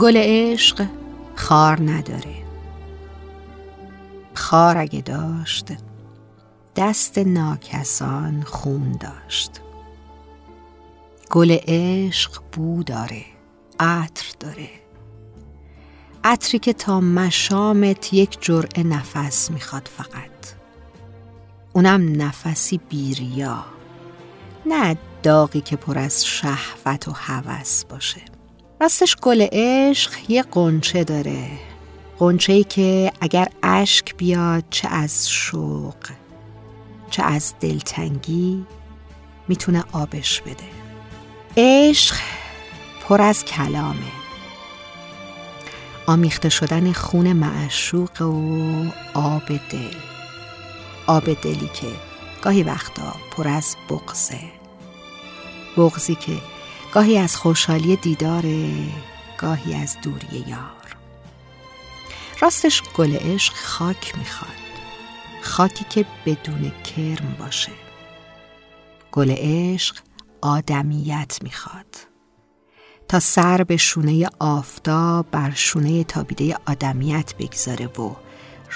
گل عشق خار نداره. خار اگه داشت دست ناکسان خون داشت. گل عشق بو داره عطر داره. عطری که تا مشامت یک جرعه نفس می‌خواد فقط. اونم نفسی بیریا نه داغی که پر از شهوت و هوس باشه. راستش گل عشق یه قنچه داره. قنچه ای که اگر اشک بیاد چه از شوق چه از دلتنگی می‌تونه آبش بده. عشق پر از کلامه. آمیخته شدن خون معشوق و آب دل. آب دلی که گاهی وقتا پر از بغزه بغزی که گاهی از خوشحالی دیداره گاهی از دوری یار. راستش گل عشق خاک می‌خواد. خاکی که بدون کرم باشه. گل عشق آدمیت می‌خواد. تا سر به شونه آفتاب بر شونه تابیده آدمیت بگذاره و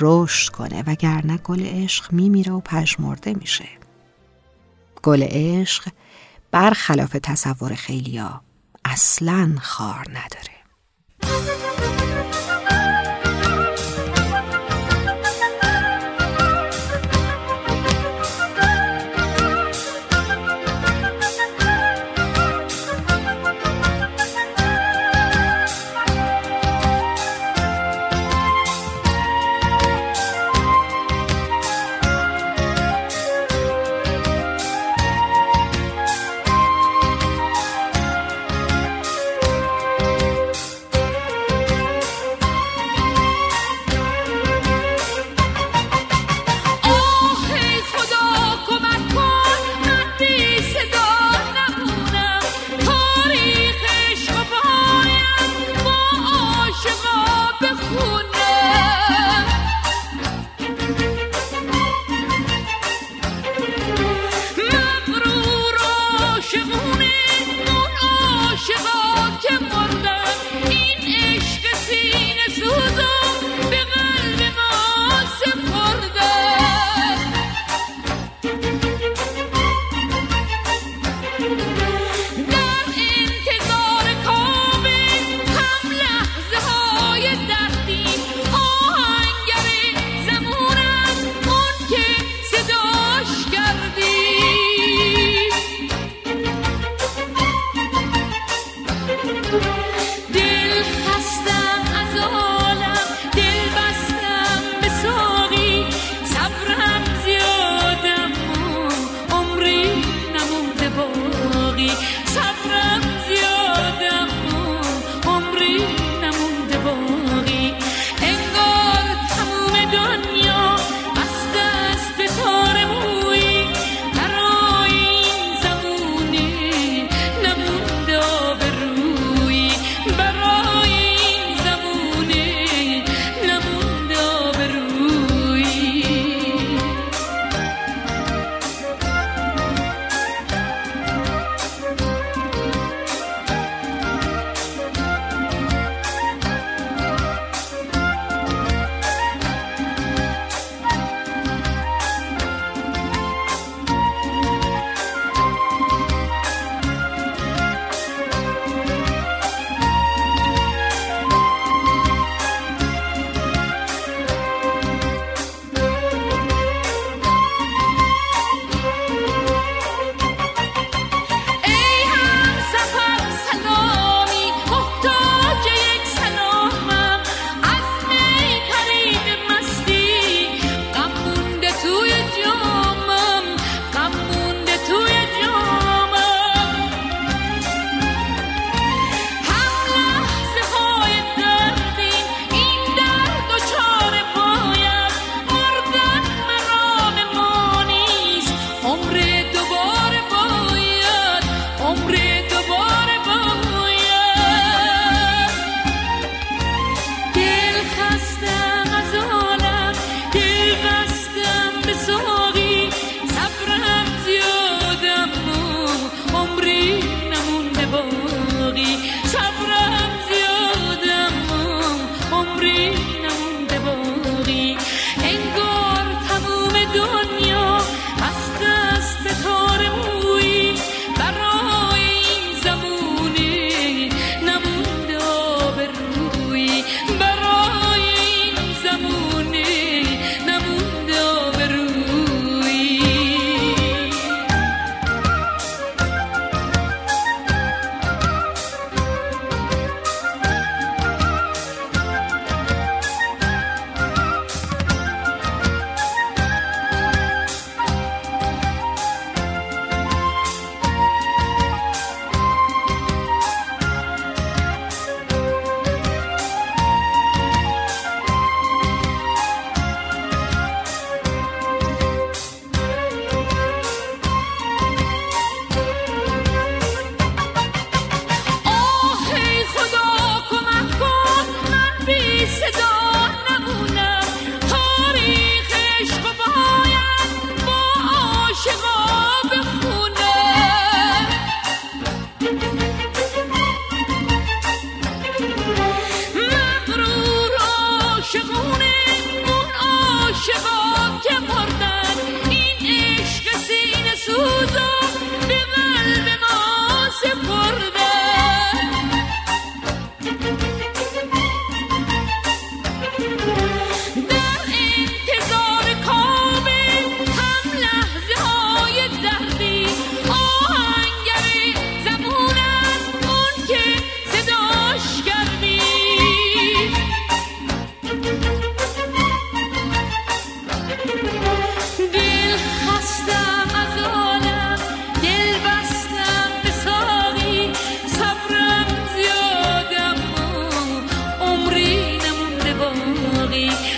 رشد کنه وگرنه گل عشق میمیره و پژمرده میشه. گل عشق برخلاف تصور خیلیا اصلا خار نداره. Shiver!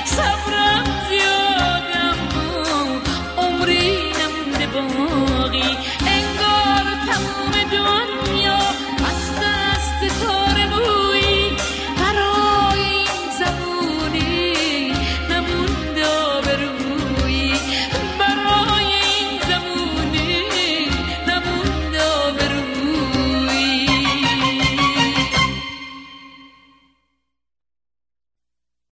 sabrá